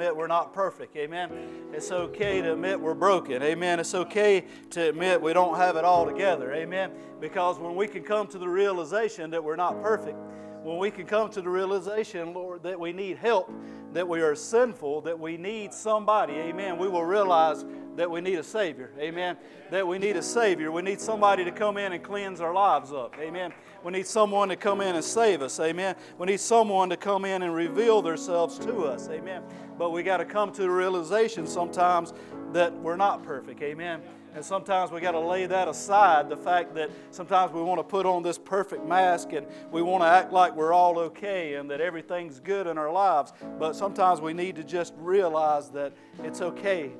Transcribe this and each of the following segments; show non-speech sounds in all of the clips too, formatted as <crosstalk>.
admit we're not perfect. Amen. It's okay to admit we're broken. Amen. It's okay to admit we don't have it all together. Amen. Because when we can come to the realization that we're not perfect, when we can come to the realization, Lord, that we need help, that we are sinful, that we need somebody, amen, we will realize that we need a Savior. Amen. That we need a Savior. We need somebody to come in and cleanse our lives up. Amen. We need someone to come in and save us. Amen. We need someone to come in and reveal themselves to us. Amen. But we got to come to the realization sometimes that we're not perfect. Amen. And sometimes we got to lay that aside the fact that sometimes we want to put on this perfect mask and we want to act like we're all okay and that everything's good in our lives. But sometimes we need to just realize that it's okay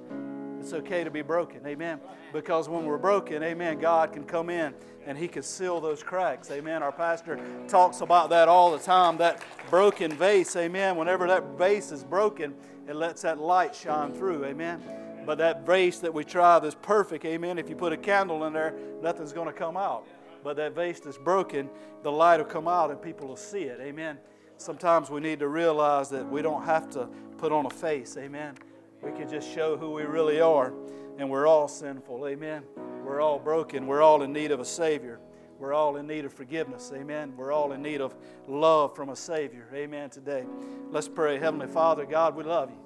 it's okay to be broken. Amen. Because when we're broken, amen, God can come in and He can seal those cracks. Amen. Our pastor talks about that all the time that broken vase. Amen. Whenever that vase is broken, it lets that light shine through. Amen. But that vase that we try that's perfect, amen, if you put a candle in there, nothing's going to come out. But that vase that's broken, the light will come out and people will see it. Amen. Sometimes we need to realize that we don't have to put on a face. Amen we can just show who we really are. And we're all sinful. Amen. We're all broken. We're all in need of a Savior. We're all in need of forgiveness. Amen. We're all in need of love from a Savior. Amen. Today. Let's pray. Heavenly Father, God, we love you.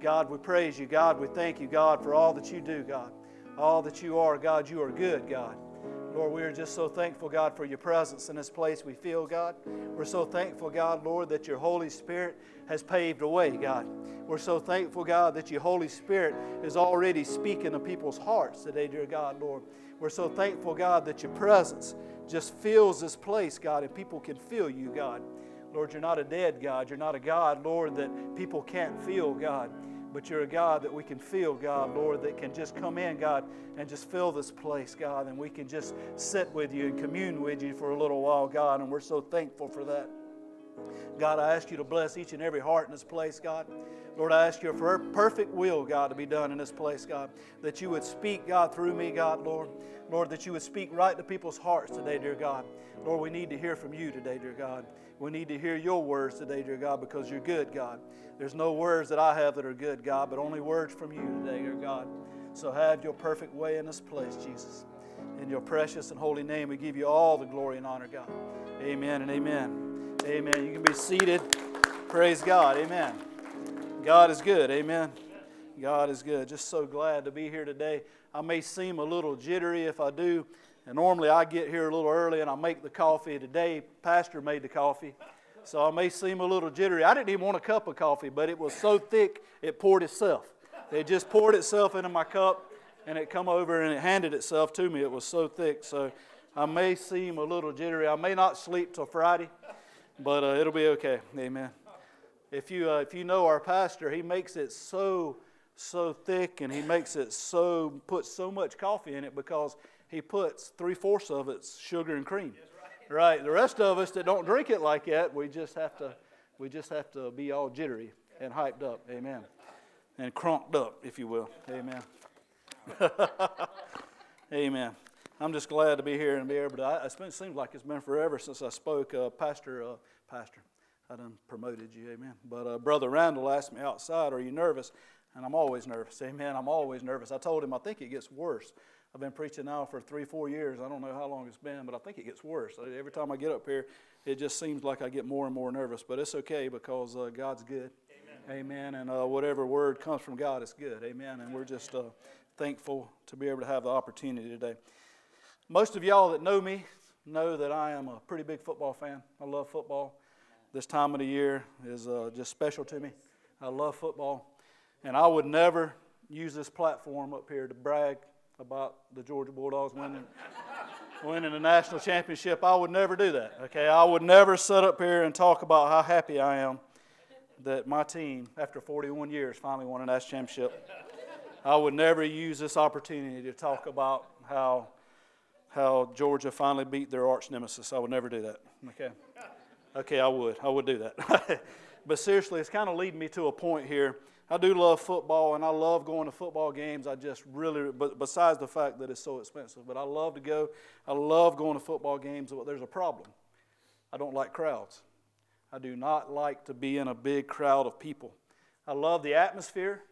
God, we praise you. God, we thank you, God, for all that you do, God. All that you are, God, you are good, God. Lord, we are just so thankful, God, for your presence in this place we feel, God. We're so thankful, God, Lord, that your Holy Spirit has paved a way, God. We're so thankful, God, that your Holy Spirit is already speaking to people's hearts today, dear God, Lord. We're so thankful, God, that your presence just fills this place, God, and people can feel you, God. Lord, you're not a dead God. You're not a God, Lord, that people can't feel, God but you're a God that we can feel, God, Lord, that can just come in, God, and just fill this place, God, and we can just sit with you and commune with you for a little while, God, and we're so thankful for that. God, I ask you to bless each and every heart in this place, God. Lord, I ask your perfect will, God, to be done in this place, God. That you would speak, God, through me, God, Lord. Lord, that you would speak right to people's hearts today, dear God. Lord, we need to hear from you today, dear God. We need to hear your words today, dear God, because you're good, God. There's no words that I have that are good, God, but only words from you today, dear God. So have your perfect way in this place, Jesus. In your precious and holy name, we give you all the glory and honor, God. Amen and amen. Amen. You can be seated. Praise God. Amen. God is good. Amen. God is good. Just so glad to be here today. I may seem a little jittery if I do. And normally I get here a little early and I make the coffee. Today, Pastor made the coffee. So I may seem a little jittery. I didn't even want a cup of coffee, but it was so thick it poured itself. It just poured itself into my cup and it come over and it handed itself to me. It was so thick. So I may seem a little jittery. I may not sleep till Friday, but uh, it'll be okay. Amen. If you, uh, if you know our pastor, he makes it so, so thick and he makes it so, puts so much coffee in it because he puts three fourths of it sugar and cream. Right. The rest of us that don't drink it like that, we just have to, we just have to be all jittery and hyped up. Amen. And crunked up, if you will. Amen. <laughs> Amen. I'm just glad to be here and be able to. I, it seems like it's been forever since I spoke. Uh, Pastor, uh, Pastor, I done promoted you, amen. But uh, Brother Randall asked me outside, "Are you nervous?" And I'm always nervous, amen. I'm always nervous. I told him I think it gets worse I've been preaching now for three, four years. I don't know how long it's been, but I think it gets worse. Every time I get up here, it just seems like I get more and more nervous. But it's okay because uh, God's good. Amen. Amen. And uh, whatever word comes from God is good. Amen. And we're just uh, thankful to be able to have the opportunity today. Most of y'all that know me know that I am a pretty big football fan. I love football. This time of the year is uh, just special to me. I love football. And I would never use this platform up here to brag about the Georgia Bulldogs winning, <laughs> winning the national championship. I would never do that. Okay, I would never sit up here and talk about how happy I am that my team, after 41 years, finally won a national championship. I would never use this opportunity to talk about how how Georgia finally beat their arch nemesis. I would never do that. Okay, okay, I would. I would do that. <laughs> but seriously, it's kind of leading me to a point here I do love football and I love going to football games. I just really, but besides the fact that it's so expensive, but I love to go. I love going to football games, but there's a problem. I don't like crowds. I do not like to be in a big crowd of people. I love the atmosphere.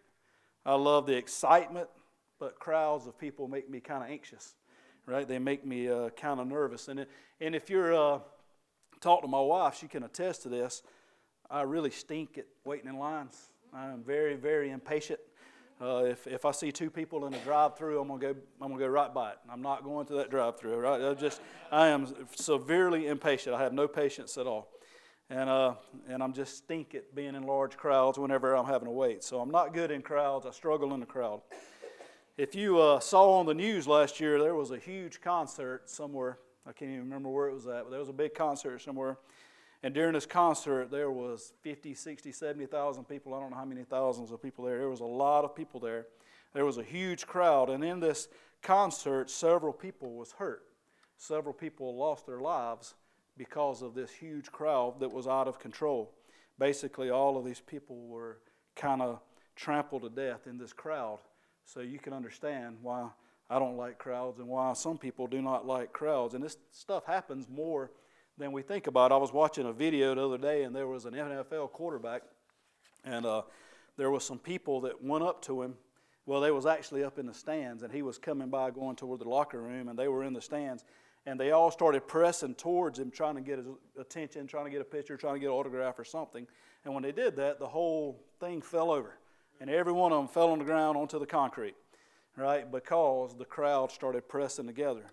I love the excitement, but crowds of people make me kind of anxious, right? They make me uh, kind of nervous. And, and if you're uh, talk to my wife, she can attest to this. I really stink at waiting in lines. I am very, very impatient. Uh, if, if I see two people in a drive-through, I'm gonna go. I'm gonna go right by it. I'm not going to that drive-through. Right? I just, I am severely impatient. I have no patience at all, and uh, and I'm just stink at being in large crowds whenever I'm having to wait. So I'm not good in crowds. I struggle in the crowd. If you uh, saw on the news last year, there was a huge concert somewhere. I can't even remember where it was at, but there was a big concert somewhere and during this concert, there was 50, 60, 70,000 people. I don't know how many thousands of people there. There was a lot of people there. There was a huge crowd. And in this concert, several people was hurt. Several people lost their lives because of this huge crowd that was out of control. Basically, all of these people were kind of trampled to death in this crowd. So you can understand why I don't like crowds and why some people do not like crowds. And this stuff happens more than we think about. I was watching a video the other day, and there was an NFL quarterback, and uh, there was some people that went up to him. Well, they was actually up in the stands, and he was coming by, going toward the locker room, and they were in the stands, and they all started pressing towards him, trying to get his attention, trying to get a picture, trying to get an autograph or something. And when they did that, the whole thing fell over, and every one of them fell on the ground onto the concrete, right? Because the crowd started pressing together,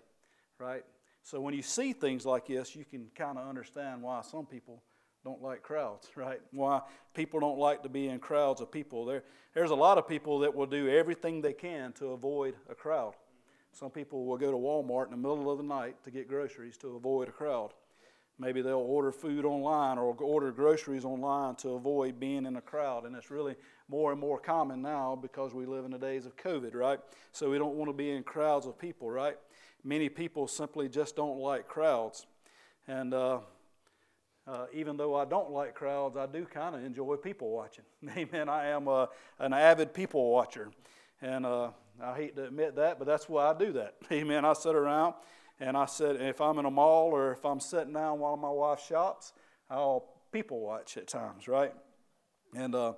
right? So when you see things like this, you can kind of understand why some people don't like crowds, <laughs> right? Why people don't like to be in crowds of people. There, there's a lot of people that will do everything they can to avoid a crowd. Some people will go to Walmart in the middle of the night to get groceries to avoid a crowd. Maybe they'll order food online or order groceries online to avoid being in a crowd. And it's really more and more common now because we live in the days of COVID, right? So we don't want to be in crowds of people, right? many people simply just don't like crowds. And uh, uh, even though I don't like crowds, I do kind of enjoy people watching. <laughs> Amen. I am a, an avid people watcher. And uh, I hate to admit that, but that's why I do that. <laughs> Amen. I sit around and I sit, if I'm in a mall or if I'm sitting down while my wife shops, I'll people watch at times, right? And uh,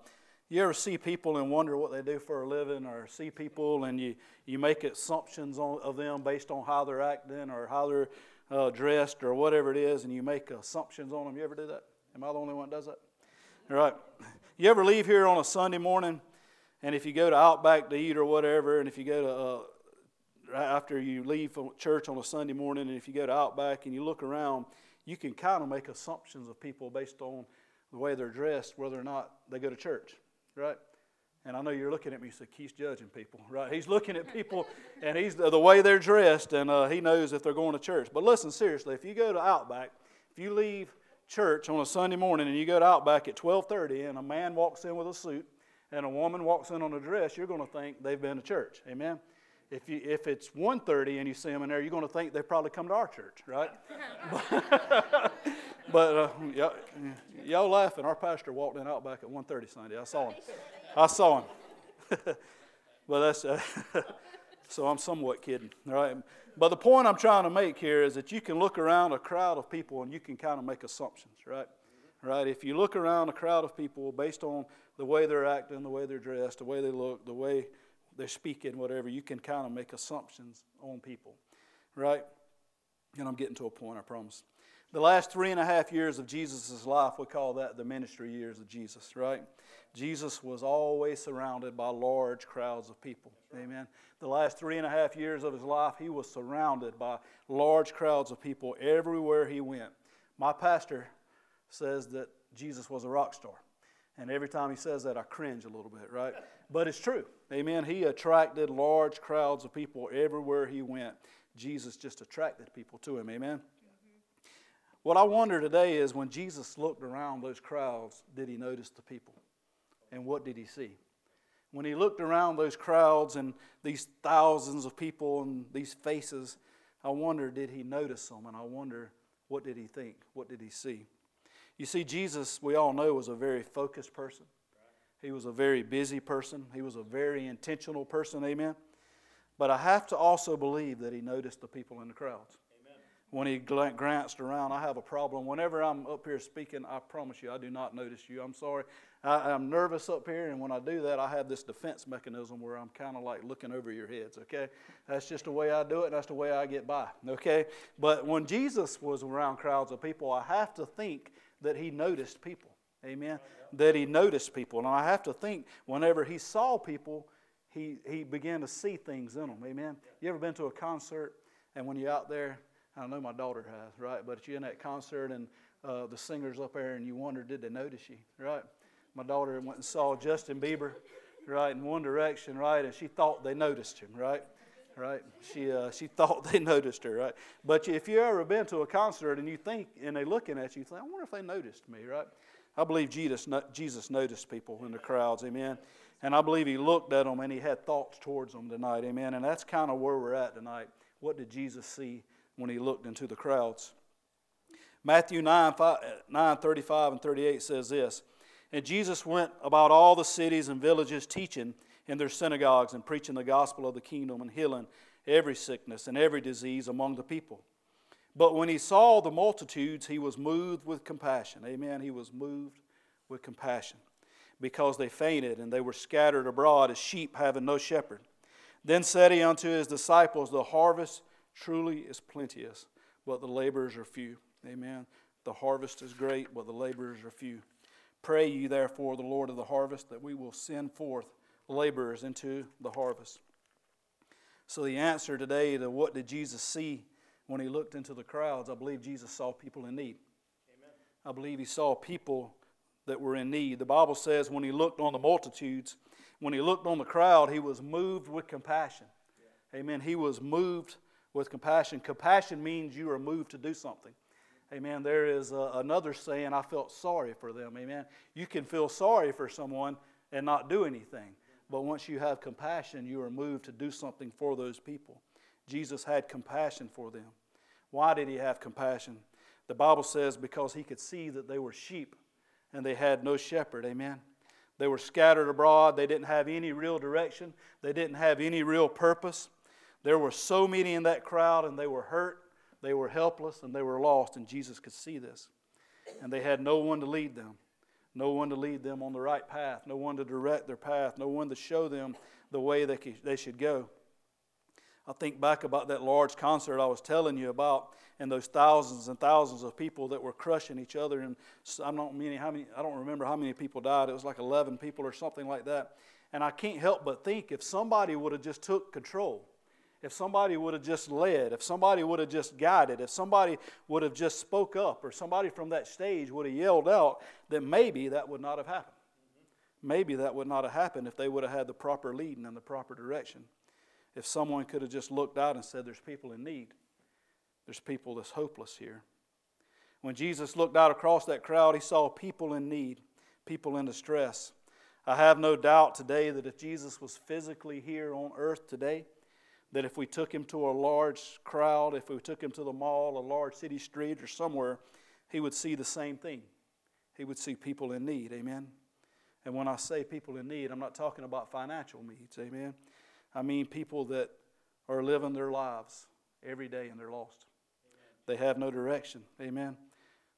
you ever see people and wonder what they do for a living, or see people and you, you make assumptions on, of them based on how they're acting or how they're uh, dressed or whatever it is, and you make assumptions on them? You ever do that? Am I the only one that does that? All right. You ever leave here on a Sunday morning, and if you go to Outback to eat or whatever, and if you go to uh, after you leave church on a Sunday morning, and if you go to Outback and you look around, you can kind of make assumptions of people based on the way they're dressed, whether or not they go to church right? And I know you're looking at me, so he's judging people, <laughs> right? He's looking at people and he's the, the way they're dressed, and uh, he knows if they're going to church. But listen, seriously, if you go to Outback, if you leave church on a Sunday morning and you go to Outback at 12:30, and a man walks in with a suit and a woman walks in on a dress, you're going to think they've been to church. Amen. If, you, if it's 1.30 and you see them in there, you're going to think they've probably come to our church, right? <laughs> but uh, y'all, y'all laughing. Our pastor walked in Outback at 1.30 Sunday. I saw him. I saw him. <laughs> but that's uh, <laughs> so I'm somewhat kidding, right? But the point I'm trying to make here is that you can look around a crowd of people and you can kind of make assumptions, right? Right? If you look around a crowd of people based on the way they're acting, the way they're dressed, the way they look, the way they're speaking, whatever, you can kind of make assumptions on people, right? And I'm getting to a point, I promise. The last three and a half years of Jesus' life, we call that the ministry years of Jesus, right? Jesus was always surrounded by large crowds of people. Amen. The last three and a half years of his life, he was surrounded by large crowds of people everywhere he went. My pastor says that Jesus was a rock star. And every time he says that, I cringe a little bit, right? But it's true. Amen. He attracted large crowds of people everywhere he went. Jesus just attracted people to him. Amen. What I wonder today is when Jesus looked around those crowds, did he notice the people? And what did he see? When he looked around those crowds and these thousands of people and these faces, I wonder, did he notice them? And I wonder, what did he think? What did he see? You see, Jesus, we all know, was a very focused person. He was a very busy person. He was a very intentional person, amen. But I have to also believe that he noticed the people in the crowds. When he glanced around. I have a problem. Whenever I'm up here speaking, I promise you, I do not notice you. I'm sorry. I, am nervous up here, and when I do that, I have this defense mechanism where I'm kind of like looking over your heads, okay? That's just the way I do it, that's the way I get by, okay? But when Jesus was around crowds of people, I have to think that he noticed people, amen? That he noticed people. And I have to think whenever he saw people, he, he began to see things in them, amen? You ever been to a concert, and when you're out there, I know my daughter has, right? But you're in that concert, and uh, the singer's up there, and you wonder, did they notice you, right? my daughter went and saw Justin Bieber, right, in One Direction, right, and she thought they noticed him, right? Right? She, uh, she <laughs> thought they noticed her, right? But if you ever been to a concert and you think, and they're looking at you, you think, I wonder if they noticed me, right? I believe Jesus, Jesus noticed people in the crowds, amen. And I believe he looked at them and he had thoughts towards them tonight, amen. And that's kind of where we're at tonight. What did Jesus see when he looked into the crowds? Matthew 9, 5, uh, 9 35 and 38 says this and Jesus went about all the cities and villages teaching in their synagogues and preaching the gospel of the kingdom and healing every sickness and every disease among the people. But when he saw the multitudes, he was moved with compassion. Amen. He was moved with compassion because they fainted and they were scattered abroad as sheep having no shepherd. Then said he unto his disciples, The harvest truly is plenteous, but the laborers are few. Amen. The harvest is great, but the laborers are few. Pray ye therefore the Lord of the harvest that we will send forth laborers into the harvest. So, the answer today to what did Jesus see when he looked into the crowds, I believe Jesus saw people in need. Amen. I believe he saw people that were in need. The Bible says when he looked on the multitudes, when he looked on the crowd, he was moved with compassion. Yeah. Amen. He was moved with compassion. Compassion means you are moved to do something. Amen. There is a, another saying, I felt sorry for them. Amen. You can feel sorry for someone and not do anything. But once you have compassion, you are moved to do something for those people. Jesus had compassion for them. Why did he have compassion? The Bible says because he could see that they were sheep and they had no shepherd. Amen. They were scattered abroad. They didn't have any real direction, they didn't have any real purpose. There were so many in that crowd and they were hurt they were helpless and they were lost, and Jesus could see this. And they had no one to lead them, no one to lead them on the right path, no one to direct their path, no one to show them the way they, they should go. I think back about that large concert I was telling you about, and those thousands and thousands of people that were crushing each other. And I don't mean how many. I don't remember how many people died. It was like 11 people or something like that. And I can't help but think if somebody would have just took control, if somebody would have just led, if somebody would have just guided, if somebody would have just spoke up, or somebody from that stage would have yelled out, then maybe that would not have happened. Maybe that would not have happened if they would have had the proper leading and the proper direction. If someone could have just looked out and said, There's people in need, there's people that's hopeless here. When Jesus looked out across that crowd, he saw people in need, people in distress. I have no doubt today that if Jesus was physically here on earth today, that if we took him to a large crowd, if we took him to the mall, a large city street, or somewhere, he would see the same thing. He would see people in need. Amen. And when I say people in need, I'm not talking about financial needs. Amen. I mean people that are living their lives every day and they're lost. Amen. They have no direction. Amen.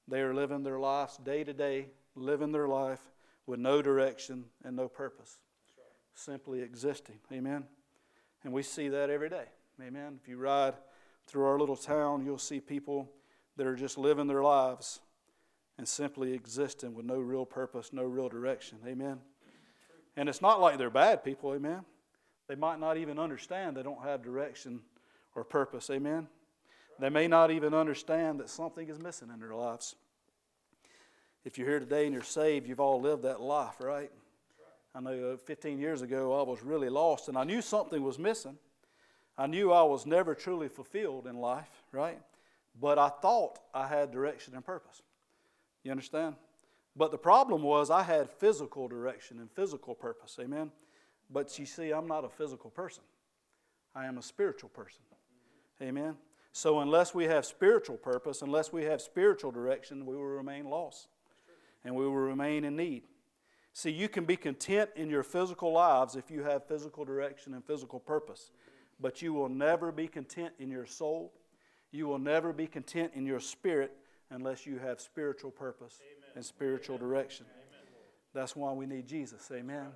They are living their lives day to day, living their life with no direction and no purpose, right. simply existing. Amen. And we see that every day. Amen. If you ride through our little town, you'll see people that are just living their lives and simply existing with no real purpose, no real direction. Amen. And it's not like they're bad people. Amen. They might not even understand they don't have direction or purpose. Amen. They may not even understand that something is missing in their lives. If you're here today and you're saved, you've all lived that life, right? I know uh, 15 years ago I was really lost and I knew something was missing. I knew I was never truly fulfilled in life, right? But I thought I had direction and purpose. You understand? But the problem was I had physical direction and physical purpose. Amen? But you see, I'm not a physical person, I am a spiritual person. Amen? So unless we have spiritual purpose, unless we have spiritual direction, we will remain lost and we will remain in need. See, you can be content in your physical lives if you have physical direction and physical purpose, but you will never be content in your soul. You will never be content in your spirit unless you have spiritual purpose Amen. and spiritual Amen. direction. Amen. That's why we need Jesus. Amen.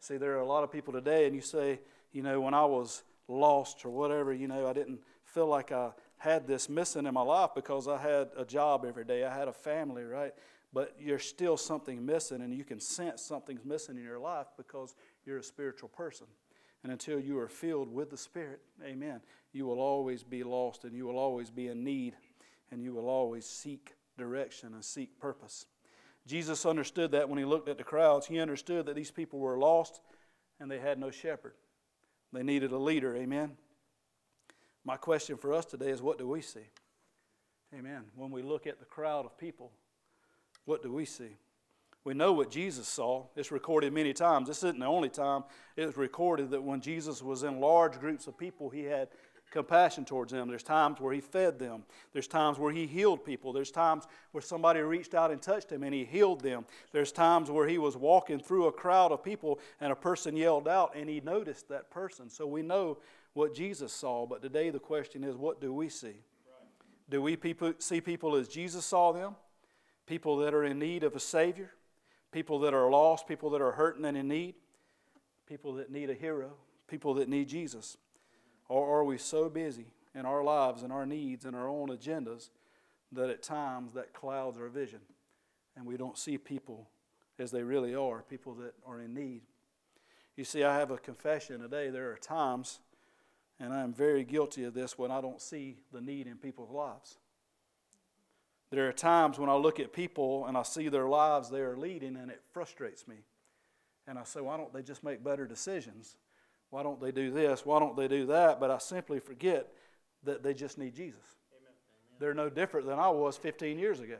See, there are a lot of people today, and you say, you know, when I was lost or whatever, you know, I didn't feel like I had this missing in my life because I had a job every day, I had a family, right? But you're still something missing, and you can sense something's missing in your life because you're a spiritual person. And until you are filled with the Spirit, amen, you will always be lost and you will always be in need and you will always seek direction and seek purpose. Jesus understood that when he looked at the crowds. He understood that these people were lost and they had no shepherd. They needed a leader, amen. My question for us today is what do we see? Amen. When we look at the crowd of people, what do we see? We know what Jesus saw. It's recorded many times. This isn't the only time it was recorded that when Jesus was in large groups of people, he had compassion towards them. There's times where he fed them. There's times where he healed people. There's times where somebody reached out and touched him and he healed them. There's times where he was walking through a crowd of people and a person yelled out and he noticed that person. So we know what Jesus saw, but today the question is what do we see? Do we people, see people as Jesus saw them? People that are in need of a Savior? People that are lost? People that are hurting and in need? People that need a hero? People that need Jesus? Or are we so busy in our lives and our needs and our own agendas that at times that clouds our vision and we don't see people as they really are, people that are in need? You see, I have a confession today. There are times, and I am very guilty of this, when I don't see the need in people's lives. There are times when I look at people and I see their lives they are leading, and it frustrates me. And I say, why don't they just make better decisions? Why don't they do this? Why don't they do that? But I simply forget that they just need Jesus. Amen. They're no different than I was 15 years ago.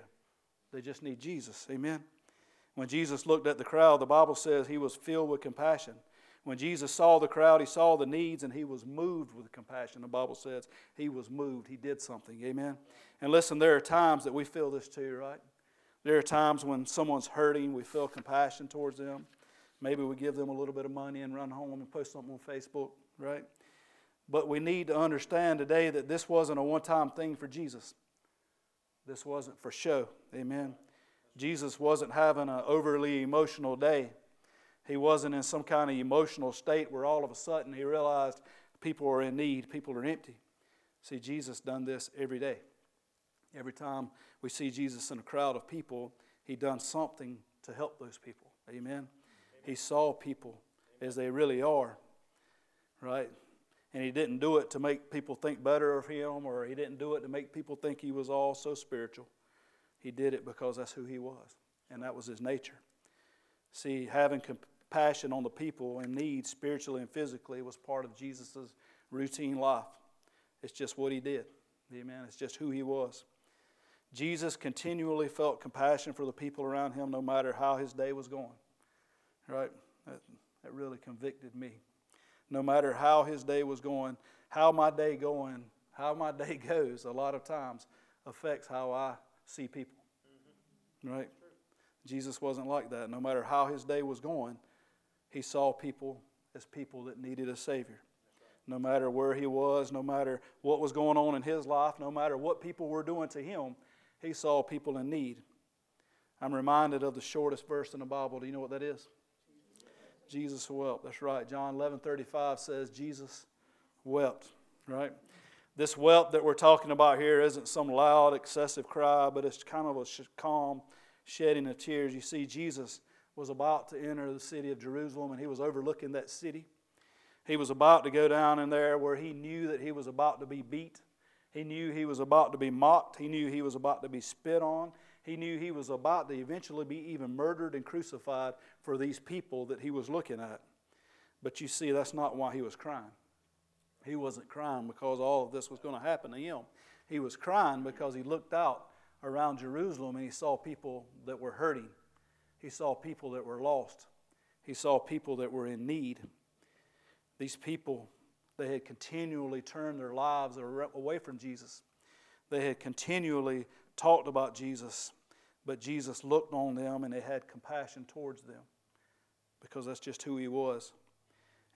They just need Jesus. Amen. When Jesus looked at the crowd, the Bible says he was filled with compassion. When Jesus saw the crowd, he saw the needs and he was moved with compassion. The Bible says he was moved. He did something. Amen. And listen, there are times that we feel this too, right? There are times when someone's hurting, we feel compassion towards them. Maybe we give them a little bit of money and run home and post something on Facebook, right? But we need to understand today that this wasn't a one time thing for Jesus. This wasn't for show. Amen. Jesus wasn't having an overly emotional day. He wasn't in some kind of emotional state where all of a sudden he realized people are in need, people are empty. See, Jesus done this every day. Every time we see Jesus in a crowd of people, he done something to help those people. Amen. He saw people as they really are, right? And he didn't do it to make people think better of him, or he didn't do it to make people think he was all so spiritual. He did it because that's who he was, and that was his nature. See, having compassion on the people in need, spiritually and physically, was part of Jesus' routine life. It's just what he did. Amen. It's just who he was. Jesus continually felt compassion for the people around him no matter how his day was going. Right? That, that really convicted me. No matter how his day was going, how my day going, how my day <laughs> goes, a lot of times affects how I see people. Mm-hmm. Right? Jesus wasn't like that. No matter how his day was going, he saw people as people that needed a Savior. No matter where he was, no matter what was going on in his life, no matter what people were doing to him, he saw people in need. I'm reminded of the shortest verse in the Bible. Do you know what that is? Jesus wept. That's right. John 11 35 says Jesus wept, right? This wept that we're talking about here isn't some loud, excessive cry, but it's kind of a calm shedding of tears. You see, Jesus was about to enter the city of Jerusalem and he was overlooking that city. He was about to go down in there where he knew that he was about to be beat. He knew he was about to be mocked. He knew he was about to be spit on. He knew he was about to eventually be even murdered and crucified for these people that he was looking at. But you see, that's not why he was crying. He wasn't crying because all of this was going to happen to him. He was crying because he looked out around Jerusalem and he saw people that were hurting. He saw people that were lost. He saw people that were in need. These people, they had continually turned their lives away from Jesus. They had continually talked about Jesus. But Jesus looked on them and they had compassion towards them because that's just who he was.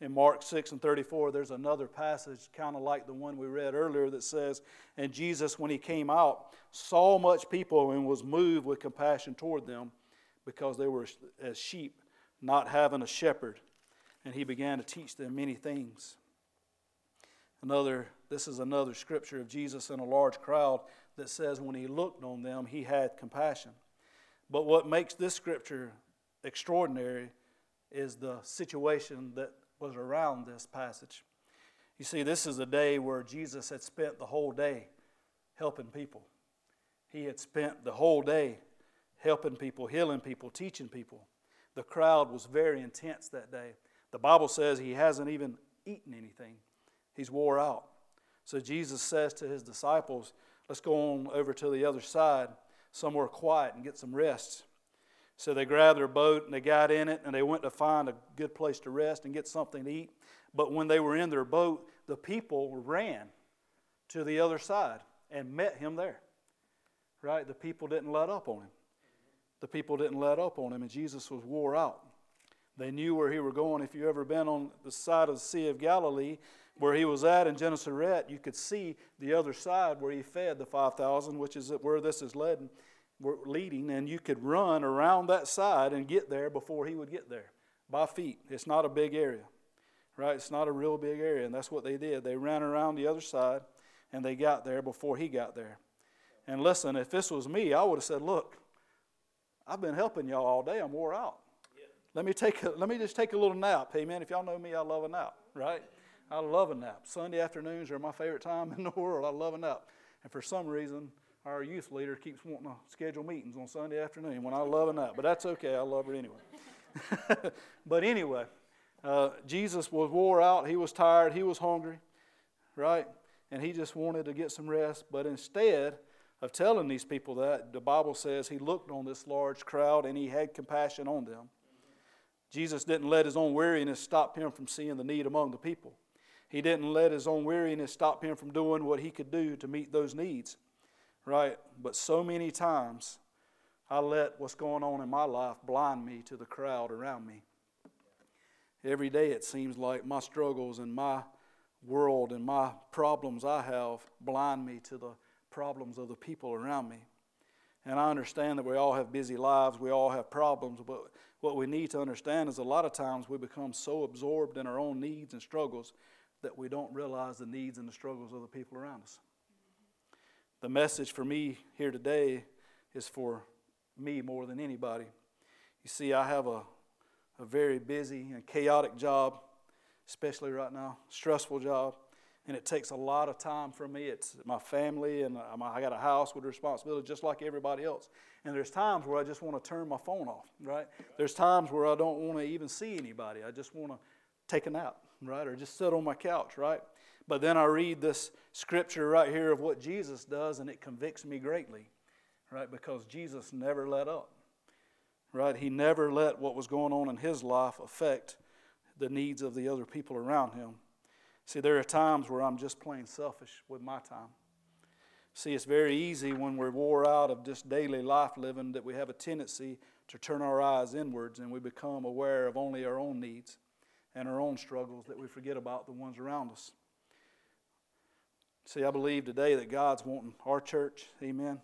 in Mark 6 and 34, there's another passage kind of like the one we read earlier that says, And Jesus, when he came out, saw much people and was moved with compassion toward them because they were as sheep, not having a shepherd. And he began to teach them many things. Another, this is another scripture of Jesus in a large crowd that says when he looked on them, he had compassion. But what makes this scripture extraordinary is the situation that was around this passage. You see, this is a day where Jesus had spent the whole day helping people. He had spent the whole day helping people, healing people, teaching people. The crowd was very intense that day. The Bible says he hasn't even eaten anything, he's wore out. So Jesus says to his disciples, Let's go on over to the other side, somewhere quiet, and get some rest. So they grabbed their boat and they got in it and they went to find a good place to rest and get something to eat. But when they were in their boat, the people ran to the other side and met him there. Right? The people didn't let up on him. The people didn't let up on him, and Jesus was wore out. They knew where he were going. If you ever been on the side of the Sea of Galilee, where he was at in Gennesaret, you could see the other side where he fed the 5,000, which is where this is led leading, and you could run around that side and get there before he would get there by feet. It's not a big area, right? It's not a real big area, and that's what they did. They ran around the other side and they got there before he got there. And listen, if this was me, I would have said, Look, I've been helping y'all all day. I'm wore out. Yeah. Let me take a, let me just take a little nap. Hey man, if y'all know me, I love a nap, right? I love a nap. Sunday afternoons are my favorite time in the <laughs> world. I love a nap. And for some reason, our youth leader keeps wanting to schedule meetings on Sunday afternoon when I love a nap. But that's okay. I love her anyway. <laughs> but anyway, uh, Jesus was wore out. He was tired. He was hungry, right? And he just wanted to get some rest. But instead of telling these people that, the Bible says he looked on this large crowd and he had compassion on them. Jesus didn't let his own weariness stop him from seeing the need among the people. He didn't let his own weariness stop him from doing what he could do to meet those needs right? But so many times I let what's going on in my life blind me to the crowd around me. Every day it seems like my struggles and my world and my problems I have blind me to the problems of the people around me. And I understand that we all have busy lives, we all have problems, but what we need to understand is a lot of times we become so absorbed in our own needs and struggles that we don't realize the needs and the struggles of the people around us. The message for me here today is for me more than anybody. You see, I have a, a very busy and chaotic job, especially right now, stressful job, and it takes a lot of time from me. It's my family, and I got a house with responsibility just like everybody else. And there's times where I just want to turn my phone off, right? There's times where I don't want to even see anybody. I just want to take a nap, right? Or just sit on my couch, right? But then I read this scripture right here of what Jesus does, and it convicts me greatly, right? Because Jesus never let up, right? He never let what was going on in his life affect the needs of the other people around him. See, there are times where I'm just plain selfish with my time. See, it's very easy when we're wore out of just daily life living that we have a tendency to turn our eyes inwards and we become aware of only our own needs and our own struggles that we forget about the ones around us. See, I believe today that God's wanting our church, amen.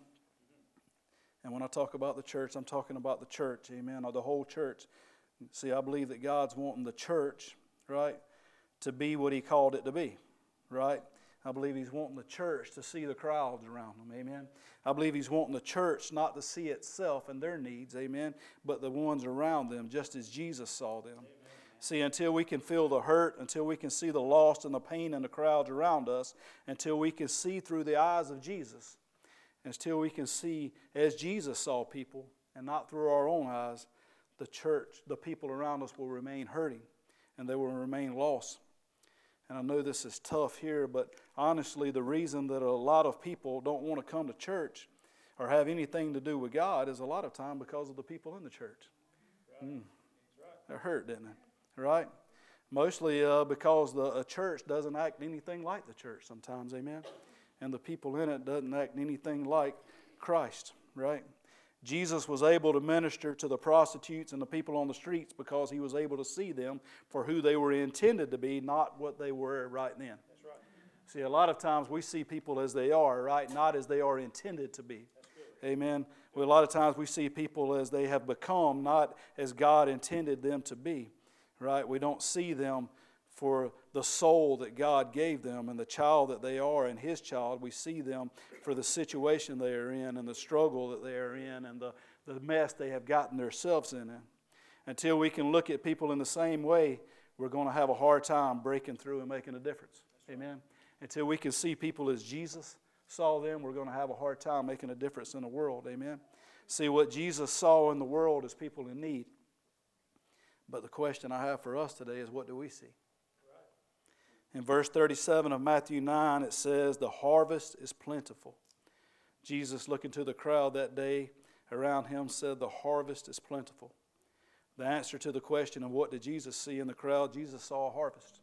And when I talk about the church, I'm talking about the church, amen, or the whole church. See, I believe that God's wanting the church, right, to be what He called it to be, right? I believe He's wanting the church to see the crowds around them, amen. I believe He's wanting the church not to see itself and their needs, amen, but the ones around them, just as Jesus saw them. Amen. See, until we can feel the hurt, until we can see the loss and the pain in the crowds around us, until we can see through the eyes of Jesus, until we can see as Jesus saw people and not through our own eyes, the church, the people around us will remain hurting and they will remain lost. And I know this is tough here, but honestly, the reason that a lot of people don't want to come to church or have anything to do with God is a lot of time because of the people in the church. Right. Mm. Right. It hurt, didn't it? Right? Mostly uh, because the church doesn't act anything like the church sometimes, amen? And the people in it doesn't act anything like Christ, right? Jesus was able to minister to the prostitutes and the people on the streets because he was able to see them for who they were intended to be, not what they were right then. Right. See, a lot of times we see people as they are, right? Not as they are intended to be. Amen. Well, a lot of times we see people as they have become, not as God intended them to be, right? We don't see them for the soul that God gave them and the child that they are and His child. We see them for the situation they are in and the struggle that they are in and the, the mess they have gotten themselves in. Until we can look at people in the same way, we're going to have a hard time breaking through and making a difference. Amen. Until we can see people as Jesus saw them, we're going to have a hard time making a difference in the world. Amen. See what Jesus saw in the world as people in need. But the question I have for us today is what do we see? In verse 37 of Matthew 9, it says, The harvest is plentiful. Jesus, looking to the crowd that day around him, said, The harvest is plentiful. The answer to the question of what did Jesus see in the crowd, Jesus saw a harvest,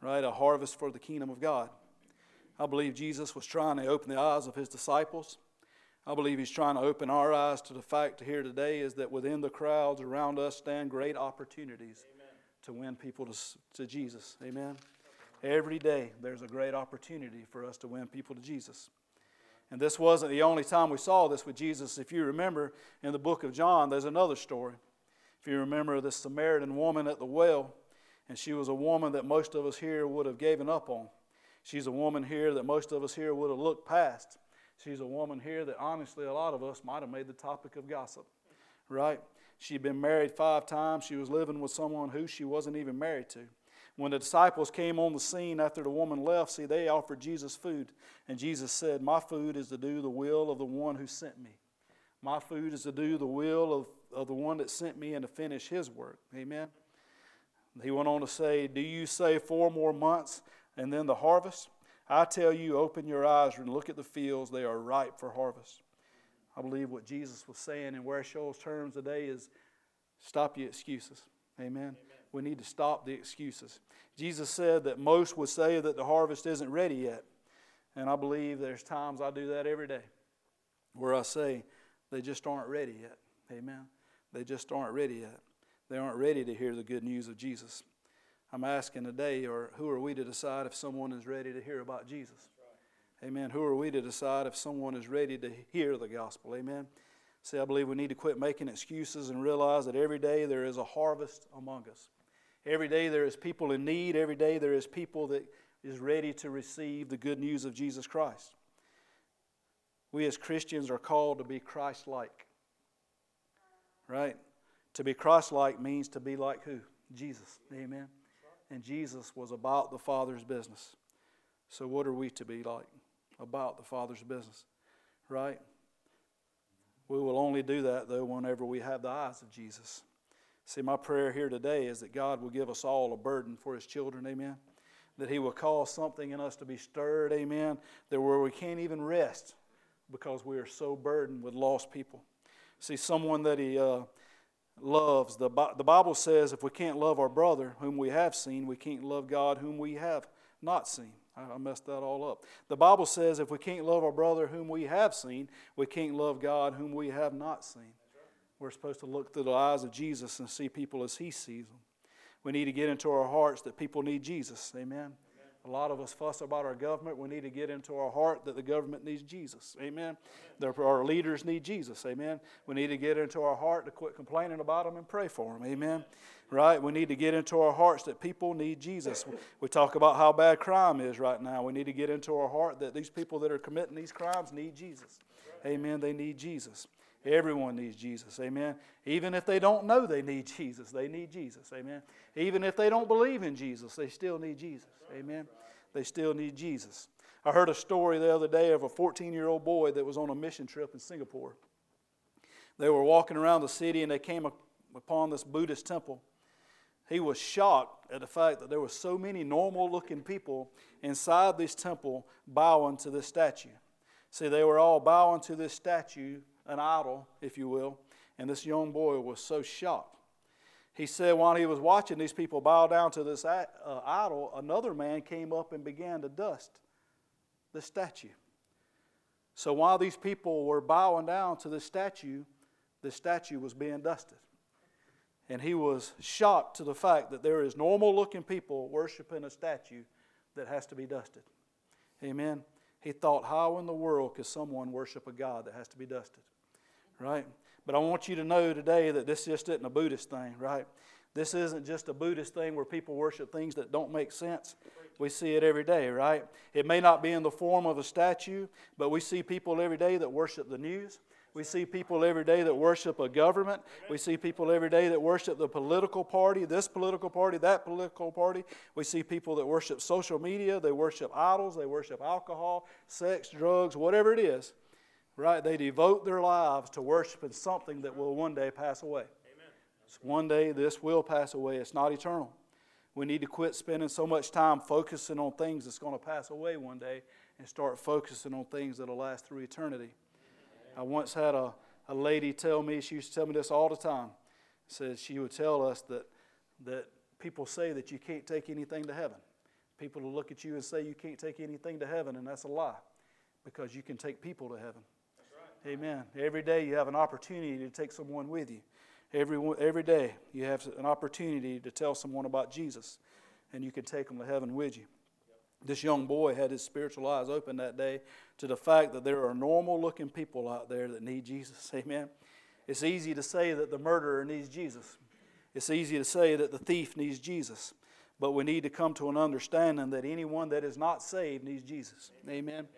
right? A harvest for the kingdom of God. I believe Jesus was trying to open the eyes of his disciples. I believe he's trying to open our eyes to the fact here today is that within the crowds around us stand great opportunities Amen. to win people to, to Jesus. Amen. Every day, there's a great opportunity for us to win people to Jesus. And this wasn't the only time we saw this with Jesus. If you remember in the book of John, there's another story. If you remember the Samaritan woman at the well, and she was a woman that most of us here would have given up on. She's a woman here that most of us here would have looked past. She's a woman here that honestly a lot of us might have made the topic of gossip, right? She'd been married five times. She was living with someone who she wasn't even married to. When the disciples came on the scene after the woman left, see, they offered Jesus food. And Jesus said, My food is to do the will of the one who sent me. My food is to do the will of, of the one that sent me and to finish his work. Amen. He went on to say, Do you say four more months and then the harvest? I tell you, open your eyes and look at the fields, they are ripe for harvest. I believe what Jesus was saying in where shows terms today is stop your excuses. Amen. Amen we need to stop the excuses. Jesus said that most would say that the harvest isn't ready yet. And I believe there's times I do that every day where I say they just aren't ready yet. Amen. They just aren't ready yet. They aren't ready to hear the good news of Jesus. I'm asking today, or who are we to decide if someone is ready to hear about Jesus? Amen. Who are we to decide if someone is ready to hear the gospel? Amen. See, I believe we need to quit making excuses and realize that every day there is a harvest among us. Every day there is people in need. Every day there is people that is ready to receive the good news of Jesus Christ. We as Christians are called to be Christ like. Right? To be Christ like means to be like who? Jesus. Amen. And Jesus was about the Father's business. So, what are we to be like? About the Father's business. Right? We will only do that, though, whenever we have the eyes of Jesus. See, my prayer here today is that God will give us all a burden for His children, amen. That He will cause something in us to be stirred, amen. That where we can't even rest because we are so burdened with lost people. See, someone that He uh, loves, the, the Bible says if we can't love our brother whom we have seen, we can't love God whom we have not seen. I messed that all up. The Bible says if we can't love our brother whom we have seen, we can't love God whom we have not seen. We're supposed to look through the eyes of Jesus and see people as He sees them. We need to get into our hearts that people need Jesus. Amen. A lot of us fuss about our government. We need to get into our heart that the government needs Jesus. Amen. Amen. Our leaders need Jesus. Amen. We need to get into our heart to quit complaining about them and pray for them. Amen. Right? We need to get into our hearts that people need Jesus. We talk about how bad crime is right now. We need to get into our heart that these people that are committing these crimes need Jesus. Amen. They need Jesus. Everyone needs Jesus. Amen. Even if they don't know they need <laughs> Jesus, they need Jesus. Amen. Even if they don't believe in Jesus, they still need Jesus. Amen. They still need Jesus. I heard a story the other day of a 14 year old boy that was on a mission trip in Singapore. They were walking around the city and they came upon this Buddhist temple. He was shocked at the fact that there were so many normal looking people inside this temple bowing to this statue. See, they were all bowing to this statue an idol, if you will. And this young boy was so shocked. He said while he was watching these people bow down to this uh, idol, another man came up and began to dust the statue. So while these people were bowing down to the statue, the statue was being dusted. And he was shocked to the fact that there is normal looking people worshiping a statue that has to be dusted. Amen. He thought, how in the world could someone worship a God that has to be dusted? Right? But I want you to know today that this just isn't a Buddhist thing, right? This isn't just a Buddhist thing where people worship things that don't make sense. We see it every day, right? It may not be in the form of a statue, but we see people every day that worship the news. We see people every day that worship a government. We see people every day that worship the political party, this political party, that political party. We see people that worship social media. They worship idols. They worship alcohol, sex, drugs, whatever it is. Right? They devote their lives to worshiping something that will one day pass away. So one day this will pass away. It's not eternal. We need to quit spending so much time focusing on things that's going to pass away one day and start focusing on things that'll last through eternity. I once had a, a lady tell me, she used to tell me this all the time. Says she would tell us that, that people say that you can't take anything to heaven. People will look at you and say you can't take anything to heaven, and that's a lie because you can take people to heaven. Amen. Every day you have an opportunity to take someone with you. Every, every day you have an opportunity to tell someone about Jesus, and you can take them to heaven with you. This young boy had his spiritual eyes open that day to the fact that there are normal looking people out there that need Jesus. <laughs> Amen. It's easy to say that the murderer needs Jesus. It's easy to say that the thief needs Jesus. But we need to come to an understanding that anyone that is not saved needs Jesus. Amen.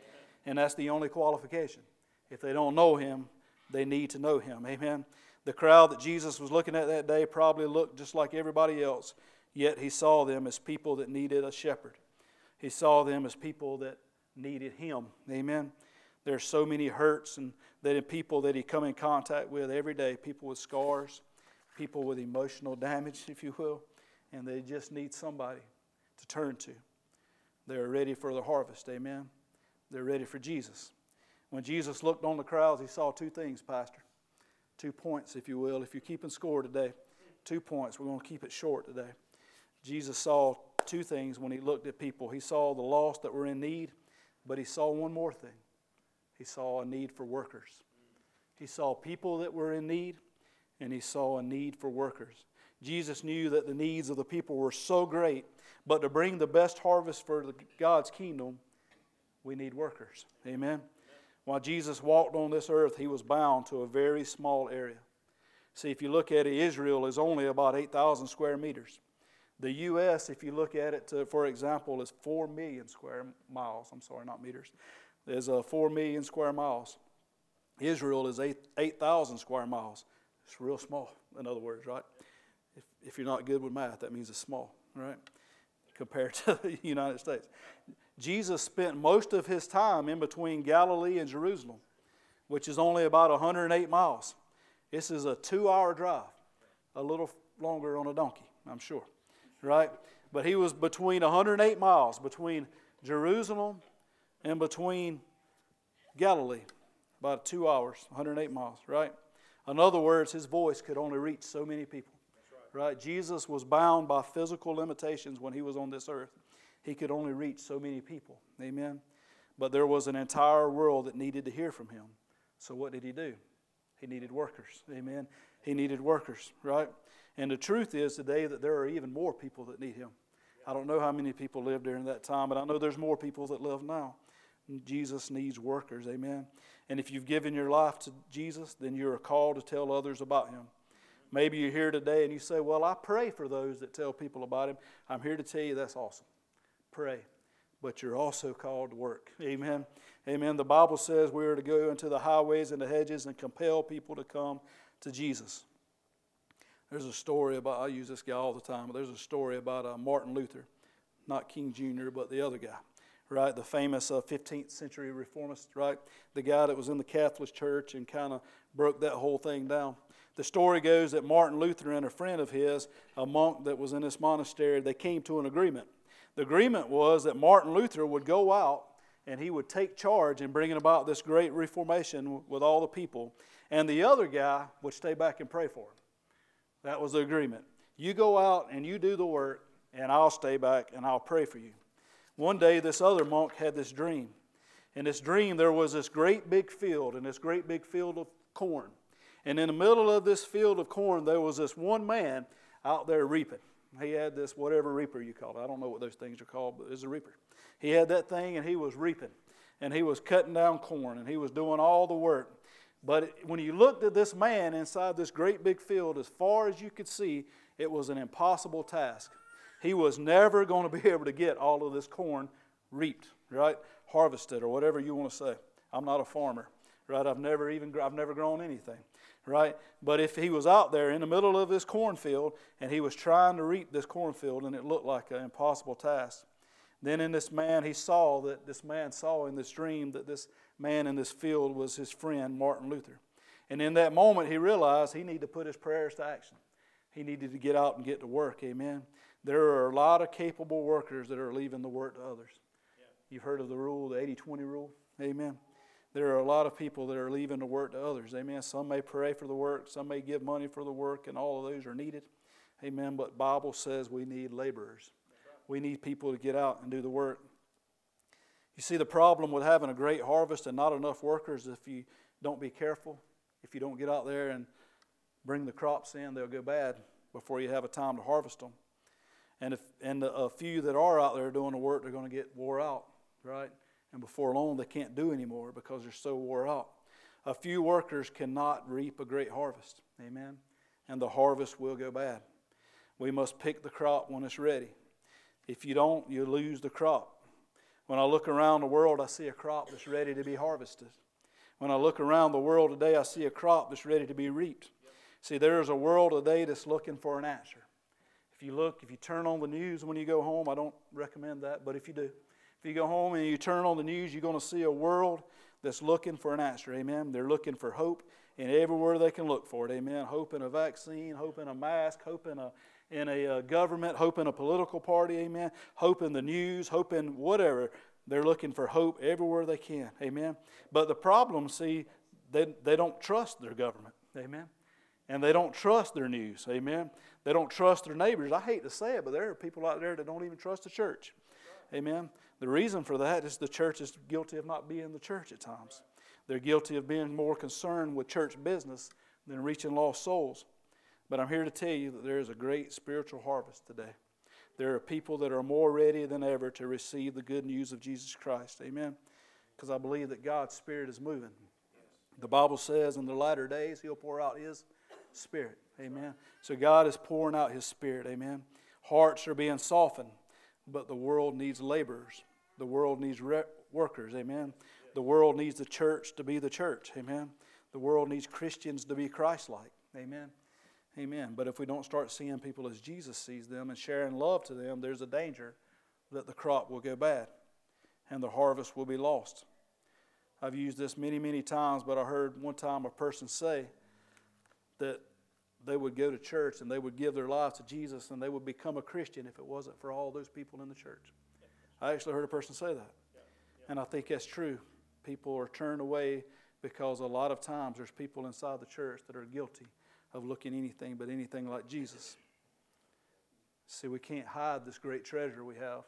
And that's the only qualification. If they don't know him, they need to know him. Amen. The crowd that Jesus was looking at that day probably looked just like everybody else, yet he saw them as people that needed a shepherd. He saw them as people that needed him. Amen. There's so many hurts and that people that he come in contact with every day, people with scars, people with emotional damage, if you will, and they just need somebody to turn to. They're ready for the harvest. Amen. They're ready for Jesus. When Jesus looked on the crowds, he saw two things, Pastor. Two points, if you will. If you're keeping score today, two points. We're going to keep it short today. Jesus saw two things when he looked at people. He saw the lost that were in need, but he saw one more thing. He saw a need for workers. He saw people that were in need, and he saw a need for workers. Jesus knew that the needs of the people were so great, but to bring the best harvest for God's kingdom, we need workers. Amen. While Jesus walked on this earth, he was bound to a very small area. See, if you look at it, Israel is only about 8,000 square meters. The U.S., if you look at it, to, for example, is 4 million square miles. I'm sorry, not meters. There's a 4 million square miles. Israel is 8,000 8, square miles. It's real small, in other words, right? If, if you're not good with math, that means it's small, right? Compared <laughs> to the United States. Jesus spent most of his time in between Galilee and Jerusalem, which is only about 108 miles. This is a two hour drive, a little longer on a donkey, I'm sure right? But he was between 108 miles between Jerusalem and between Galilee, about two hours, 108 miles, right? In other words, his voice could only reach so many people, right. right? Jesus was bound by physical limitations when he was on this earth. He could only reach so many people, amen? But there was an entire world that needed to hear from him. So what did he do? He needed workers, amen? He needed workers, right? And the truth is today that there are even more people that need him. I don't know how many people lived during that time, but I know there's more people that live now. Jesus needs workers, amen. And if you've given your life to Jesus, then you're called to tell others about him. Maybe you're here today and you say, Well, I pray for those that tell people about him. I'm here to tell you that's awesome. Pray. But you're also called to work. Amen. Amen. The Bible says we are to go into the highways and the hedges and compel people to come to Jesus. There's a story about, I use this guy all the time, but there's a story about uh, Martin Luther, not King Jr., but the other guy, right? The famous uh, 15th century reformist, right? The guy that was in the Catholic Church and kind of broke that whole thing down. The story goes that Martin Luther and a friend of his, a monk that was in this monastery, they came to an agreement. The agreement was that Martin Luther would go out and he would take charge in bringing about this great reformation with all the people, and the other guy would stay back and pray for him. That was the agreement. You go out and you do the work, and I'll stay back and I'll pray for you. One day, this other monk had this dream. In this dream, there was this great big field, and this great big field of corn. And in the middle of this field of corn, there was this one man out there reaping. He had this whatever reaper you call it. I don't know what those things are called, but it's a reaper. He had that thing and he was reaping. And he was cutting down corn and he was doing all the work. But when you looked at this man inside this great big field, as far as you could see, it was an impossible task. He was never going to be <laughs> able to get all of this corn reaped, right? Harvested or whatever you want to say. I'm not a farmer, right? I've never even I've never grown anything right? But if he was out there in the middle of this cornfield and he was trying to reap this cornfield and it looked like an impossible task, then in this man, he saw that this man saw in this dream that this man in this field was his friend, Martin Luther. And in that moment, he realized he needed to put his prayers to action. He needed to get out and get to work. Amen. There are a lot of capable workers that are leaving the work to others. Yeah. You've heard of the rule, the 80 20 rule. Amen there are a lot of people that are leaving the work to others. Amen. Some may pray for the work, some may give money for the work, and all of those are needed. Amen. But Bible says we need laborers. We need people to get out and do the work. You see, the problem with having a great harvest and not enough workers, if you don't be careful, if you don't get out there and bring the crops in, they'll go bad before you have a time to harvest them. And if and a few that are out there doing the work, they're going to get wore out, right? And before long they can't do anymore because they're so wore out. A few workers cannot reap a great harvest. Amen. And the harvest will go bad. We must pick the crop when it's ready. If you don't, you lose the crop. When I look around the world, I see a crop that's ready to be harvested. When I look around the world today, I see a crop that's ready to be reaped. See, there's a world today that's looking for an answer. If you look, if you turn on the news when you go home, I don't recommend that, but if you do, if you go home and you turn on the news, you're going to see a world that's looking for an answer. Amen. They're looking for hope in everywhere they can look for it. Amen. Hope in a vaccine, hope in a mask, hope in a in a uh, government, hope in a political party. Amen. Hope in the news, hope in whatever. They're looking for hope everywhere they can. Amen. But the problem, see, they, they don't trust their government. Amen. And they don't trust their news. Amen. They don't trust their neighbors. I hate to say it, but there are people out there that don't even trust the church. Amen. The reason for that is the church is guilty of not being the church at times. They're guilty of being more concerned with church business than reaching lost souls. But I'm here to tell you that there is a great spiritual harvest today. There are people that are more ready than ever to receive the good news of Jesus Christ. Amen. Because I believe that God's Spirit is moving. The Bible says in the latter days He'll pour out His Spirit. Amen. So God is pouring out His Spirit. Amen. Hearts are being softened, but the world needs laborers. The world needs re- workers, amen. The world needs the church to be the church, amen. The world needs Christians to be Christ like, amen. Amen. But if we don't start seeing people as Jesus sees them and sharing love to them, there's a danger that the crop will go bad and the harvest will be lost. I've used this many, many times, but I heard one time a person say that they would go to church and they would give their lives to Jesus and they would become a Christian if it wasn't for all those people in the church. I actually heard a person say that. Yeah. Yeah. And I think that's true. People are turned away because a lot of times there's people inside the church that are guilty of looking anything but anything like Jesus. See, we can't hide this great treasure we have.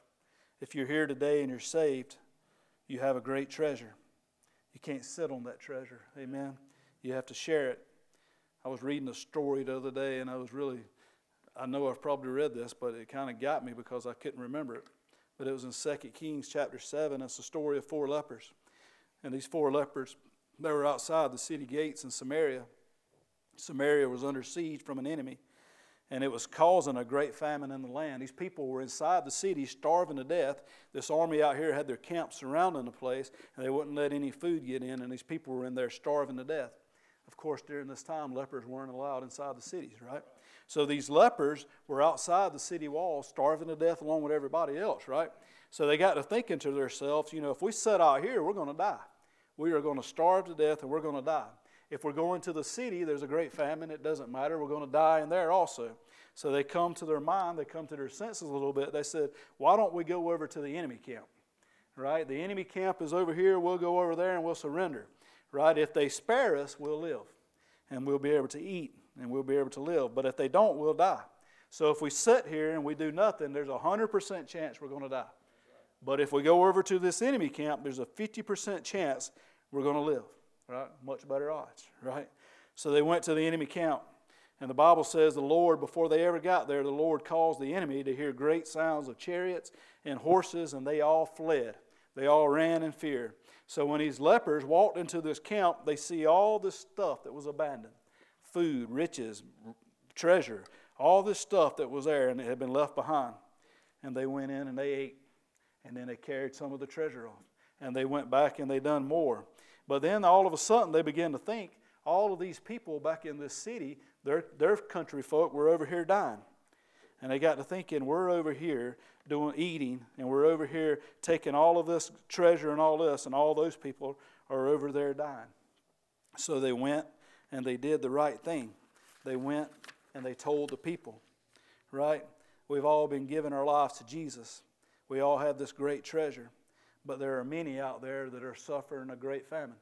If you're here today and you're saved, you have a great treasure. You can't sit on that treasure. Amen. You have to share it. I was reading a story the other day and I was really, I know I've probably read this, but it kind of got me because I couldn't remember it but it was in 2 Kings chapter 7. It's the story of four lepers. And these four lepers, they were outside the city gates in Samaria. Samaria was under siege from an enemy, and it was causing a great famine in the land. These people were inside the city starving to death. This army out here had their camp surrounding the place, and they wouldn't let any food get in, and these people were in there starving to death. Of course, during this time, lepers weren't allowed inside the cities, right? So these lepers were outside the city walls, starving to death along with everybody else, right? So they got to thinking to themselves, you know, if we set out here, we're going to die. We are going to starve to death and we're going to die. If we're going to the city, there's a great famine. It doesn't matter. We're going to die in there also. So they come to their mind, they come to their senses a little bit. They said, why don't we go over to the enemy camp? Right? The enemy camp is over here. We'll go over there and we'll surrender. Right? If they spare us, we'll live and we'll be able to eat and we'll be able to live. But if they don't, we'll die. So if we sit here and we do nothing, there's a 100% chance we're going to die. But if we go over to this enemy camp, there's a 50% chance we're going to live, right? Much better odds, right? So they went to the enemy camp. And the Bible says the Lord, before they ever got there, the Lord caused the enemy to hear great sounds of chariots and horses, and they all fled. They all ran in fear. So when these lepers walked into this camp, they see all this stuff that was abandoned food, riches, treasure, all this stuff that was there and it had been left behind. And they went in and they ate. And then they carried some of the treasure off. And they went back and they done more. But then all of a sudden they began to think all of these people back in this city, their, their country folk, were over here dying. And they got to thinking, we're over here doing eating, and we're over here taking all of this treasure and all this, and all those people are over there dying. So they went and they did the right thing. They went and they told the people, right? We've all been giving our lives to Jesus. We all have this great treasure, but there are many out there that are suffering a great famine.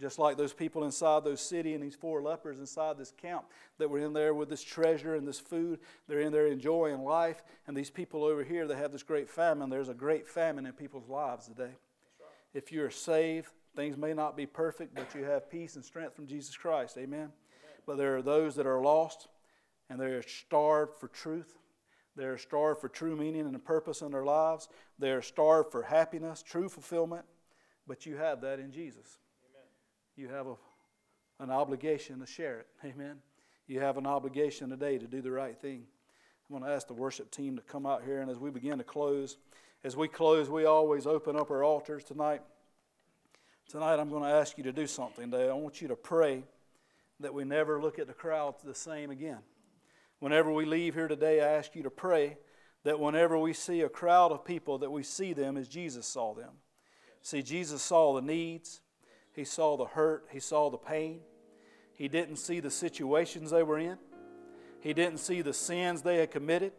Just like those people inside those city and these four lepers inside this camp that were in there with this treasure and this food, they're in there enjoying life. And these people over here, they have this great famine. There's a great famine in people's lives today. If you're saved, things may not be perfect, but you have peace and strength from Jesus Christ. Amen. Amen. But there are those that are lost and they are starved for truth. They are starved for true meaning and a purpose in their lives. They are starved for happiness, true fulfillment. But you have that in Jesus you have a, an obligation to share it. <laughs> Amen. You have an obligation today to do the right thing. I'm going to ask the worship team to come out here, and as we begin to close, as we close, we always open up our altars tonight. Tonight, I'm going to ask you to do something today. I want you to pray that we never look at the crowd the same again. Whenever we leave here today, I ask you to pray that whenever we see a crowd of people, that we see them as Jesus saw them. See, Jesus saw the needs. He saw the hurt, he saw the pain. He didn't see the situations they were in. He didn't see the sins they had committed.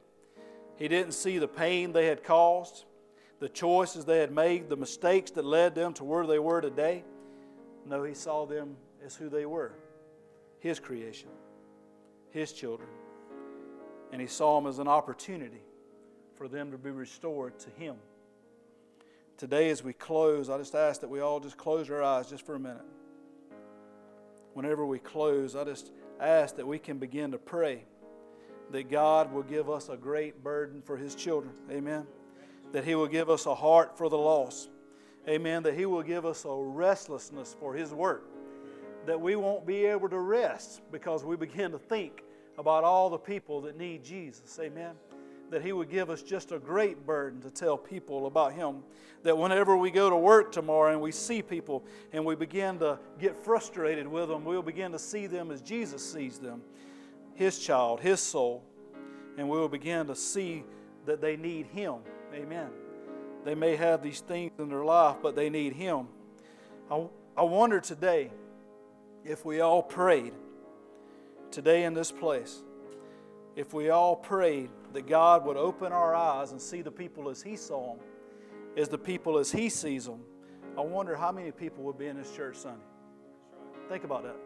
He didn't see the pain they had caused, the choices they had made, the mistakes that led them to where they were today. No, he saw them as who they were his creation, his children. And he saw them as an opportunity for them to be restored to him today, as we close, I just ask that we all just close our eyes just for a minute. Whenever we close, I just ask that we can begin to pray that God will give us a great burden for His children. Amen. That He will give us a heart for the lost. Amen. That He will give us a restlessness for His work. That we won't be able to rest because we begin to think about all the people that need Jesus. Amen that He would give us just a great burden to tell people about Him. That whenever we go to work tomorrow and we see people and we begin to get frustrated with them, we'll begin to see them as Jesus sees them His child, His soul. And we will begin to see that they need Him. Amen. They may have these things in their life, but they need Him. I, I wonder today if we all prayed today in this place, if we all prayed that God would open our eyes and see the people as He saw them, as the people as He sees them, I wonder how many people would be in this church Sunday. Think about that.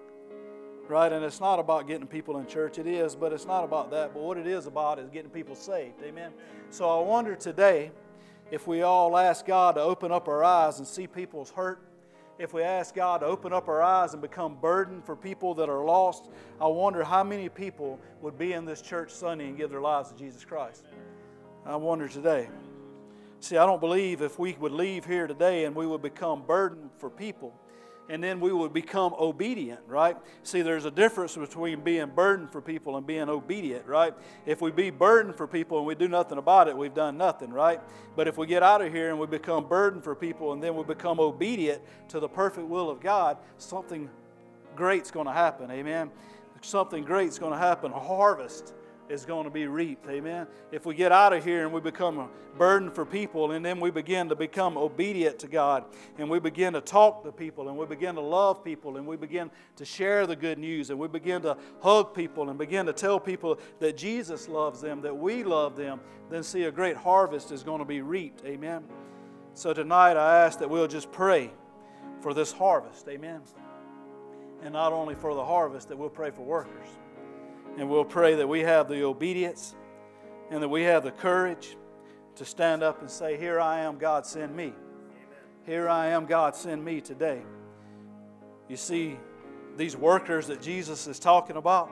Right? And it's not about getting people in church. It is, but it's not about that. But what it is about is getting people saved. Amen. So I wonder today if we all ask God to open up our eyes and see people's hurt if we ask God to open up our eyes and become burdened for people that are lost, I wonder how many people would be in this church Sunday and give their lives to Jesus Christ. I wonder today. See, I don't believe if we would leave here today and we would become burdened for people and then we would become obedient, right? See, there's a difference between being burdened for people and being obedient, right? If we be burdened for people and we do nothing about it, we've done nothing, right? But if we get out of here and we become burdened for people and then we become obedient to the perfect will of God, something great's going to happen, amen? Something great's going to happen. A harvest is going to be reaped. Amen. If we get out of here and we become a burden for people, and then we begin to become obedient to God, and we begin to talk to people, and we begin to love people, and we begin to share the good news, and we begin to hug people, and begin to tell people that Jesus loves them, that we love them, then see a great harvest is going to be reaped. Amen. So tonight I ask that we'll just pray for this harvest. Amen. And not only for the harvest, that we'll pray for workers. And we'll pray that we have the obedience and that we have the courage to stand up and say, Here I am, God, send me. Here I am, God, send me today. You see, these workers that Jesus is talking about,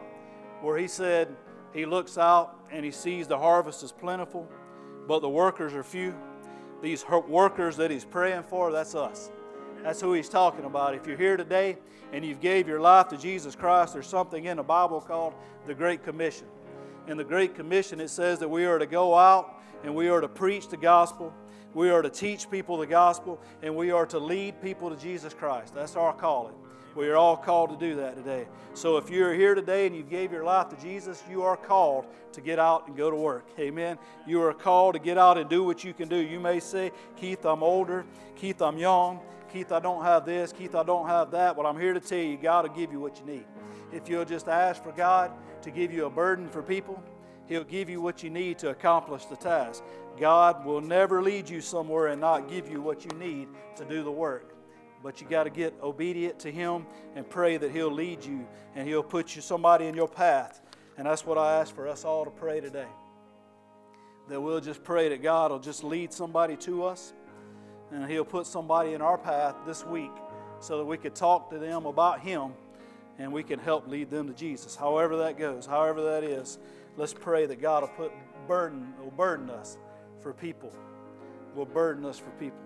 where he said he looks out and he sees the harvest is plentiful, but the workers are few. These workers that he's praying for, that's us. That's who he's talking about. If you're here today and you've gave your life to Jesus Christ, there's something in the Bible called the Great Commission. In the Great Commission, it says that we are to go out and we are to preach the gospel. We are to teach people the gospel and we are to lead people to Jesus Christ. That's our calling. We are all called to do that today. So if you're here today and you gave your life to Jesus, you are called to get out and go to work. Amen. You are called to get out and do what you can do. You may say, Keith, I'm older. Keith, I'm young. Keith, I don't have this. Keith, I don't have that. But I'm here to tell you, God will give you what you need. If you'll just ask for God to give you a burden for people, He'll give you what you need to accomplish the task. God will never lead you somewhere and not give you what you need to do the work but you got to get obedient to Him and pray that He'll lead you and He'll put you somebody in your path. And that's what I ask for us all to pray today. That we'll just pray that God will just lead somebody to us and He'll put somebody in our path this week so that we could talk to them about Him and we can help lead them to Jesus. However that goes, however that is, let's pray that God will put burden, will burden us for people, will burden us for people.